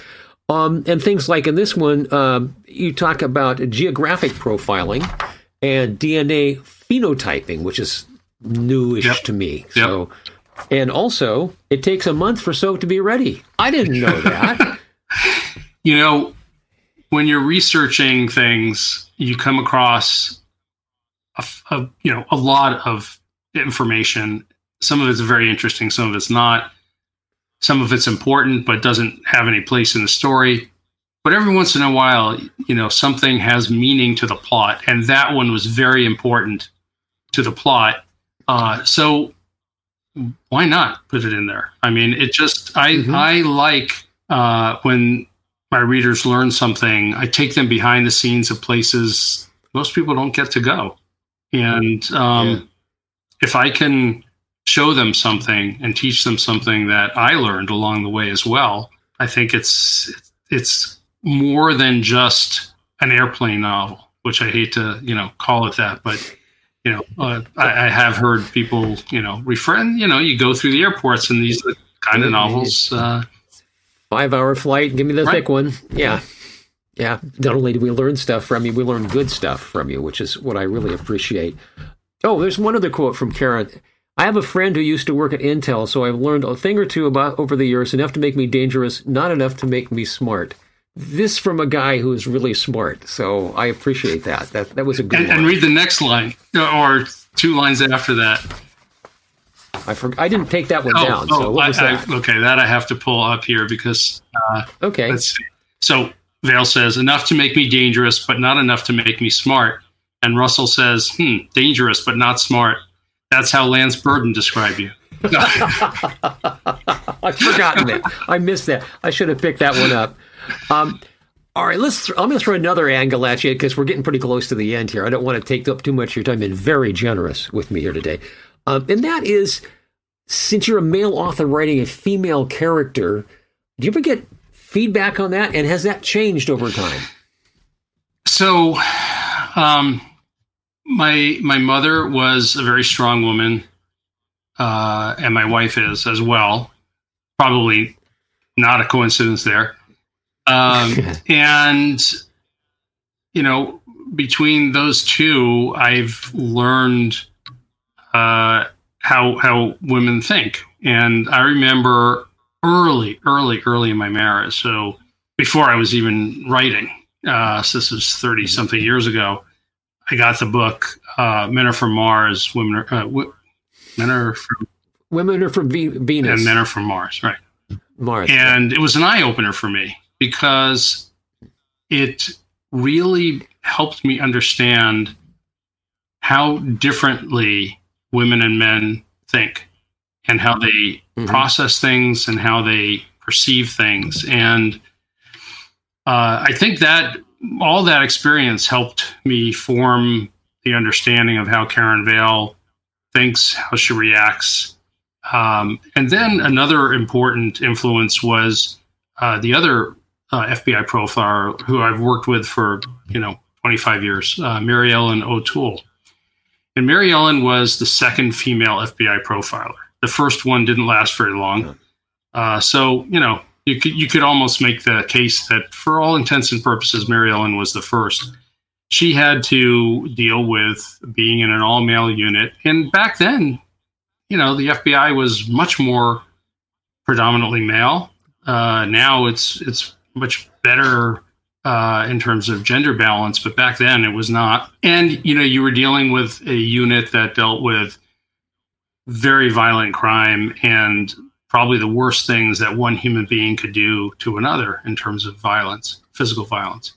B: um, and things like in this one, um, you talk about geographic profiling and DNA phenotyping, which is newish
C: Yep.
B: to me.
C: Yep.
B: So, and also, it takes a month for soap to be ready. I didn't know *laughs* that.
C: You know, when you're researching things, you come across a, a- you know a lot of information. Some of it's very interesting, some of it's not. Some of it's important, but doesn't have any place in the story. But every once in a while, you know, something has meaning to the plot, and that one was very important to the plot. Uh, so why not put it in there? I mean, it just I
B: Mhm.
C: I like uh, when my readers learn something. I take them behind the scenes of places most people don't get to go, and um,
B: Yeah.
C: if I can show them something and teach them something that I learned along the way as well, I think it's it's more than just an airplane novel, which I hate to you know call it that, but you know uh, I, I have heard people you know refer. And, you know, you go through the airports and these kind of novels. Uh,
B: Five hour flight, give me the
C: Right.
B: thick one. Yeah. Yeah. Not only do we learn stuff from you, we learn good stuff from you, which is what I really appreciate. Oh, there's one other quote from Karen. I have a friend who used to work at Intel, so I've learned a thing or two about over the years, enough to make me dangerous, not enough to make me smart. This from a guy who is really smart, so I appreciate that. That that was a good
C: and,
B: one.
C: and read the next line or two lines after that.
B: I for, I didn't take that one
C: Oh,
B: down.
C: oh,
B: so what was
C: I- I- okay, that I have to pull up here because uh,
B: okay.
C: let's see. So Vail says enough to make me dangerous, but not enough to make me smart. And Russell says, "Hmm, dangerous but not smart." That's how Lance Burden described you. *laughs* *laughs*
B: I've forgotten that. I missed that. I should have picked that one up. Um, All right, let's. Th- I'm going to throw another angle at you because we're getting pretty close to the end here. I don't want to take up too much of your time. Been very generous with me here today, um, and that is, since you're a male author writing a female character, do you ever get feedback on that, and has that changed over time?
C: So, um, my my mother was a very strong woman, uh, and my wife is as well. Probably not a coincidence there. Um, *laughs* and you know, between those two, I've learned uh, how how women think, and I remember early, early, early in my marriage. So before I was even writing, uh, so this was thirty something years ago. I got the book uh, "Men Are from Mars, Women Are uh, w- Men Are from
B: Women are from v- Venus
C: and Men Are from Mars," right?
B: Mars,
C: and it was an eye opener for me because it really helped me understand how differently women and men think and how they mm-hmm. process things and how they perceive things and uh, i think that all that experience helped me form the understanding of how karen vail thinks how she reacts um, and then another important influence was uh, the other uh, FBI profiler who I've worked with for you know 25 years, uh, Mary Ellen O'Toole. And Mary Ellen was the second female FBI profiler. The first one didn't last very long. Uh, so you know you could you could almost make the case that for all intents and purposes, Mary Ellen was the first. She had to deal with being in an all male unit, and back then, you know, the FBI was much more predominantly male. Uh, now it's it's much better uh, in terms of gender balance, but back then it was not. And you know, you were dealing with a unit that dealt with very violent crime and probably the worst things that one human being could do to another in terms of violence, physical violence.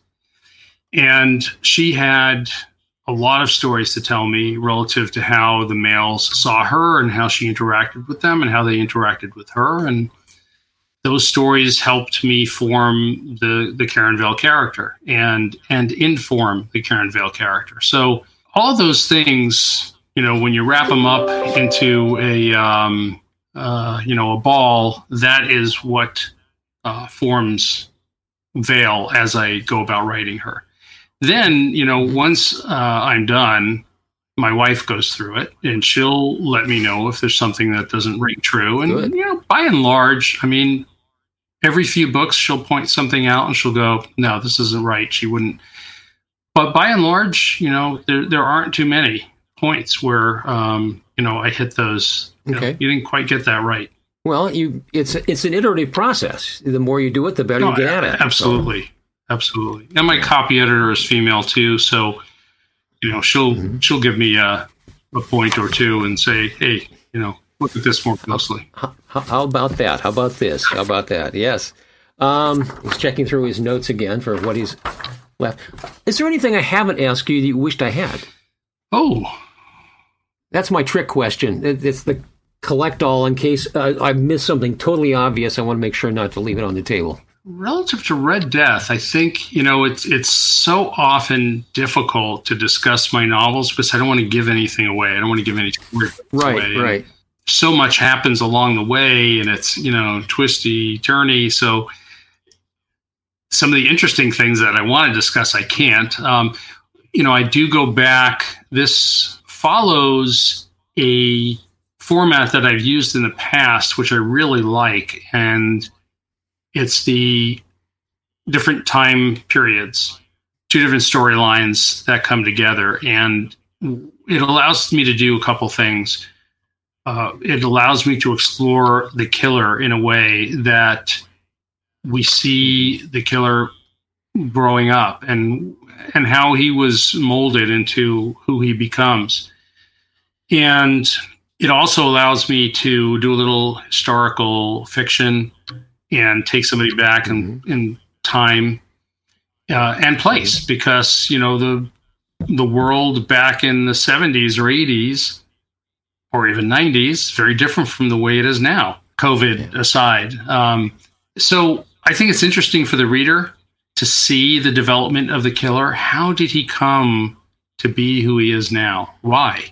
C: And she had a lot of stories to tell me relative to how the males saw her and how she interacted with them and how they interacted with her and those stories helped me form the the Karen Vail character and and inform the Karen Vail character. So all those things, you know, when you wrap them up into a um, uh, you know a ball, that is what uh, forms Vail as I go about writing her. Then you know once uh, I'm done, my wife goes through it and she'll let me know if there's something that doesn't ring true. And Good. you know, by and large, I mean, every few books she'll point something out and she'll go, "No, this isn't right." She wouldn't. But by and large, you know, there there aren't too many points where um, you know I hit those. You okay, know, you didn't quite get that right.
B: Well, you it's it's an iterative process. The more you do it, the better no, you get at it.
C: Absolutely, so. Absolutely. And my copy editor is female too, so you know she'll mm-hmm. she'll give me a, a point or two and say, "Hey, you know, look at this more closely.
B: How, how, about that? How about this? How about that? Yes. Um, he's checking through his notes again for what he's left. Is there anything I haven't asked you that you wished I had?
C: Oh,
B: that's my trick question. It's the collect all in case uh, I miss something totally obvious. I want to make sure not to leave it on the table.
C: Relative to Red Death, I think you know it's it's so often difficult to discuss my novels because I don't want to give anything away. I don't want to give any
B: right,
C: away.
B: right.
C: So much happens along the way and it's you know twisty turny. So some of the interesting things that i want to discuss i can't. Um, you know i do go back. This follows a format that i've used in the past which i really like. And it's the different time periods two different storylines that come together and it allows me to do a couple things uh, it allows me to explore the killer in a way that we see the killer growing up and and how he was molded into who he becomes. And it also allows me to do a little historical fiction and take somebody back in, mm-hmm. in time uh, and place because you know the the world back in the 70s or 80s or even 90s, very different from the way it is now, COVID yeah. aside. Um, so I think it's interesting for the reader to see the development of the killer. How did he come to be who he is now? Why?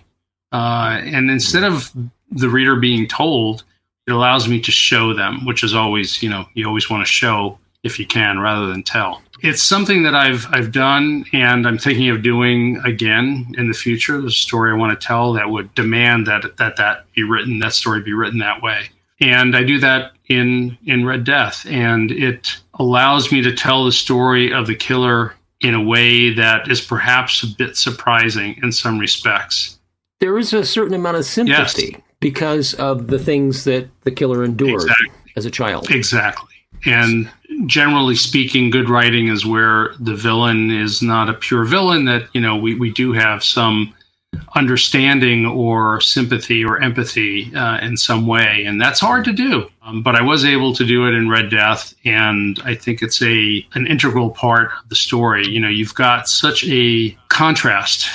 C: Uh, and instead of the reader being told, it allows me to show them, which is always, you know, you always want to show if you can rather than tell. It's something that I've I've done and I'm thinking of doing again in the future. The story I want to tell that would demand that that that be written, that story be written that way. And I do that in in Red Death and it allows me to tell the story of the killer in a way that is perhaps a bit surprising in some respects.
B: There is a certain amount of sympathy yes. Because of the things that the killer endured exactly. as a child.
C: Exactly. And generally speaking, good writing is where the villain is not a pure villain, that, you know, we, we do have some understanding or sympathy or empathy uh, in some way. And that's hard to do. Um, but I was able to do it in Red Death. And I think it's a an integral part of the story. You know, you've got such a contrast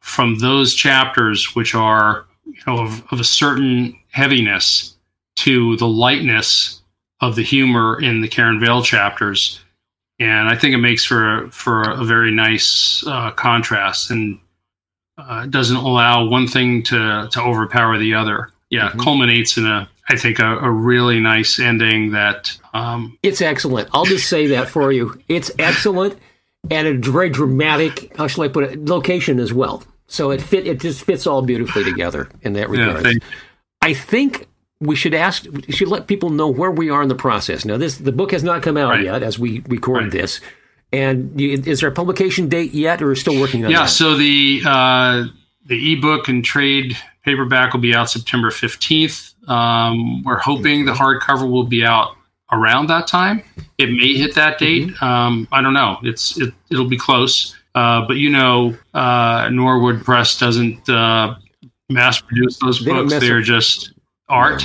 C: from those chapters, which are, you know, of, of a certain heaviness to the lightness of the humor in the Karen Vail chapters, and I think it makes for for a very nice uh, contrast and uh, doesn't allow one thing to to overpower the other. Yeah, mm-hmm. culminates in a I think a, a really nice ending that um,
B: it's excellent. I'll just say that for you. It's excellent and a very dramatic. How shall I put it? Location as well. So it fit. It just fits all beautifully together in that regard. Yeah, I think we should ask, we should let people know where we are in the process. Now, this the book has not come out right. yet as we record right. this. And is there a publication date yet, or still working on
C: yeah,
B: that?
C: so the uh, the ebook and trade paperback will be out September fifteenth. Um, we're hoping the hardcover will be out around that time. It may hit that date. Mm-hmm. Um, I don't know. It's it, will be close. Uh, but you know, uh, Norwood Press doesn't uh, mass produce those they books. They're just art,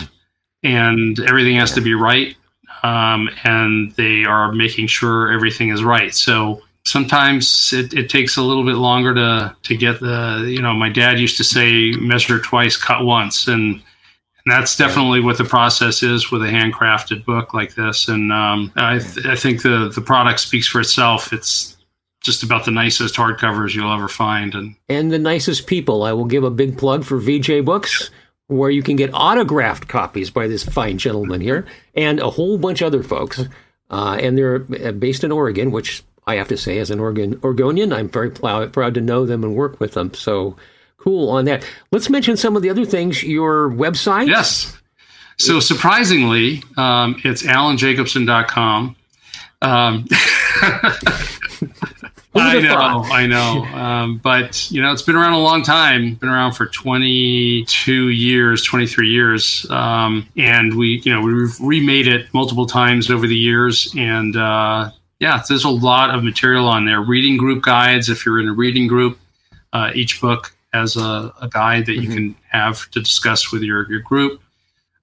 C: yeah. and everything has yeah. to be right. Um, and they are making sure everything is right. So sometimes it, it, takes a little bit longer to to get the you know my dad used to say measure twice cut once and and that's definitely what the process is with a handcrafted book like this and um, I, th- I think the the product speaks for itself it's just about the nicest hardcovers you'll ever find and
B: and the nicest people i will give a big plug for vj books where you can get autographed copies by this fine gentleman here and a whole bunch of other folks. Uh, and they're uh, based in Oregon, which I have to say, as an Oregon Oregonian, I'm very proud, proud to know them and work with them. So cool on that. Let's mention some of the other things. Your website.
C: Yes. So surprisingly, um, it's alanjacobson.com. Um, *laughs* I know, I *laughs* know. Um, but you know, it's been around a long time. Been around for 22 years, 23 years, um, and we, you know, we've remade it multiple times over the years. And uh, yeah, there's a lot of material on there. Reading group guides, if you're in a reading group, uh, each book has a, a guide that mm-hmm. you can have to discuss with your your group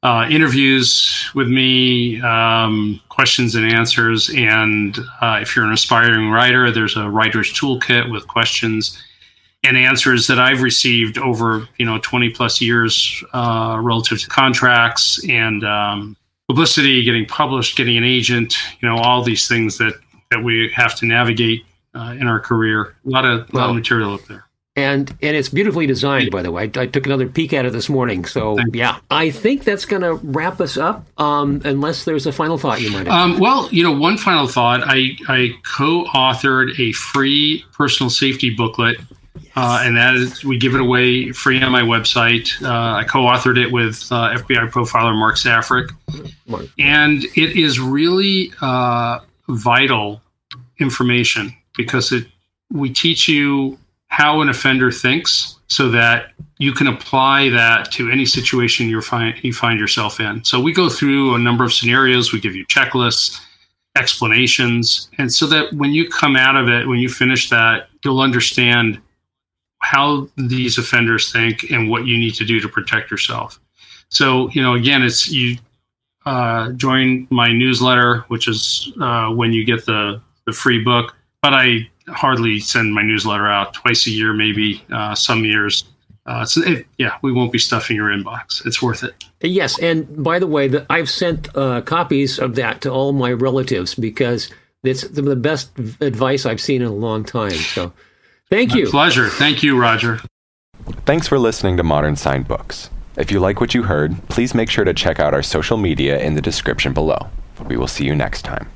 C: uh, interviews with me, um, questions and answers. And uh, if you're an aspiring writer, there's a writer's toolkit with questions and answers that I've received over you know 20 plus years uh, relative to contracts and um, publicity, getting published, getting an agent, you know, all these things that that we have to navigate uh, in our career. A lot of a lot of material up there
B: and and it's beautifully designed by the way. I, I, took another peek at it this morning so yeah. I think that's going to wrap us up um, unless there's a final thought you might have.
C: Um, well you know one final thought. I i co-authored a free personal safety booklet yes. uh, and that is we give it away free on my website. Uh, i co-authored it with uh, fbi profiler mark safarik mark. and it is really uh, vital information because it we teach you how an offender thinks so that you can apply that to any situation you find you find yourself in. So we go through a number of scenarios, we give you checklists, explanations, and so that when you come out of it, when you finish that, you'll understand how these offenders think and what you need to do to protect yourself. So, you know, again, it's you uh, join my newsletter, which is uh, when you get the, the free book. But I hardly send my newsletter out twice a year, maybe uh, some years. Uh, so it, yeah, we won't be stuffing your inbox. It's worth it.
B: Yes, and by the way, the, I've sent uh, copies of that to all my relatives because It's the best advice I've seen in a long time. So, thank you.
C: My pleasure. Thank you, Roger.
A: Thanks for listening to Modern Signed Books. If you like what you heard, please make sure to check out our social media in the description below. We will see you next time.